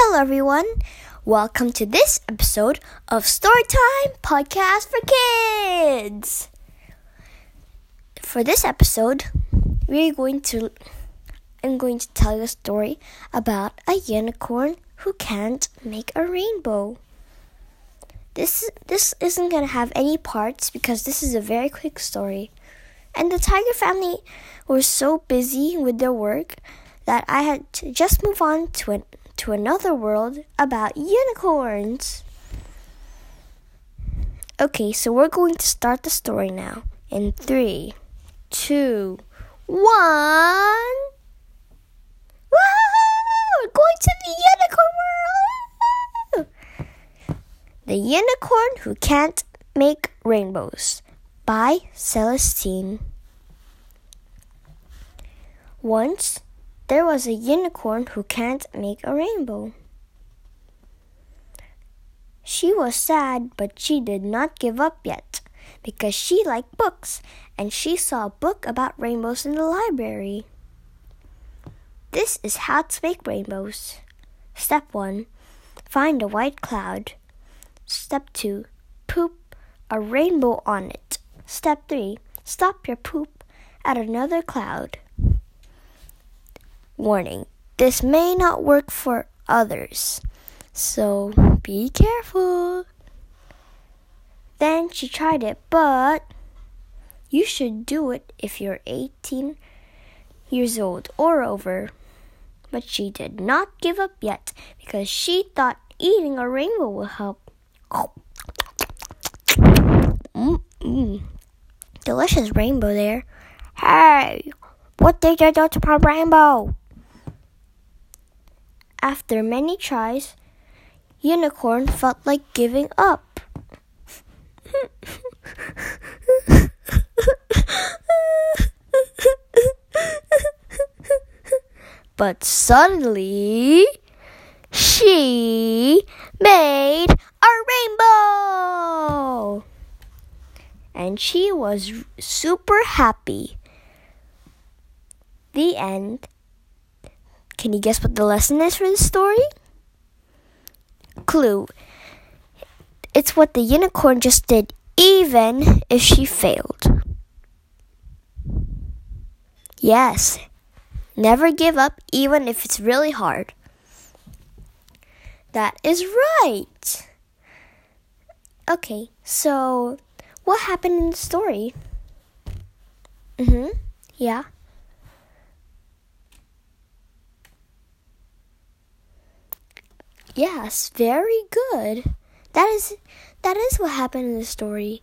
Hello, everyone. Welcome to this episode of Storytime Podcast for Kids. For this episode, we're going to I'm going to tell you a story about a unicorn who can't make a rainbow. This this isn't going to have any parts because this is a very quick story. And the tiger family were so busy with their work that I had to just move on to an, to another world about unicorns. Okay, so we're going to start the story now. In three, two, one. We're going to the unicorn world. The unicorn who can't make rainbows by Celestine. Once there was a unicorn who can't make a rainbow. She was sad, but she did not give up yet because she liked books and she saw a book about rainbows in the library. This is how to make rainbows. Step 1 Find a white cloud. Step 2 Poop a rainbow on it. Step 3 Stop your poop at another cloud. Warning this may not work for others, so be careful. Then she tried it, but you should do it if you're 18 years old or over. But she did not give up yet because she thought eating a rainbow will help. Mm-mm. Delicious rainbow there. Hey, what did you do to my rainbow? After many tries, Unicorn felt like giving up. but suddenly, she made a rainbow! And she was super happy. The end. Can you guess what the lesson is for this story? Clue. It's what the unicorn just did, even if she failed. Yes, never give up, even if it's really hard. That is right. Okay, so what happened in the story? Mm hmm. Yeah. Yes, very good. That is that is what happened in the story.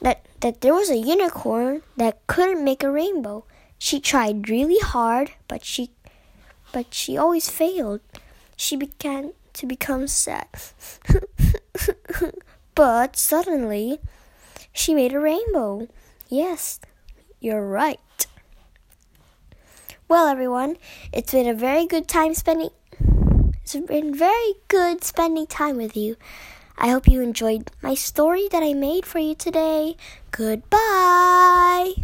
That that there was a unicorn that couldn't make a rainbow. She tried really hard, but she but she always failed. She began to become sad. but suddenly she made a rainbow. Yes, you're right. Well, everyone, it's been a very good time spending it's been very good spending time with you. I hope you enjoyed my story that I made for you today. Goodbye.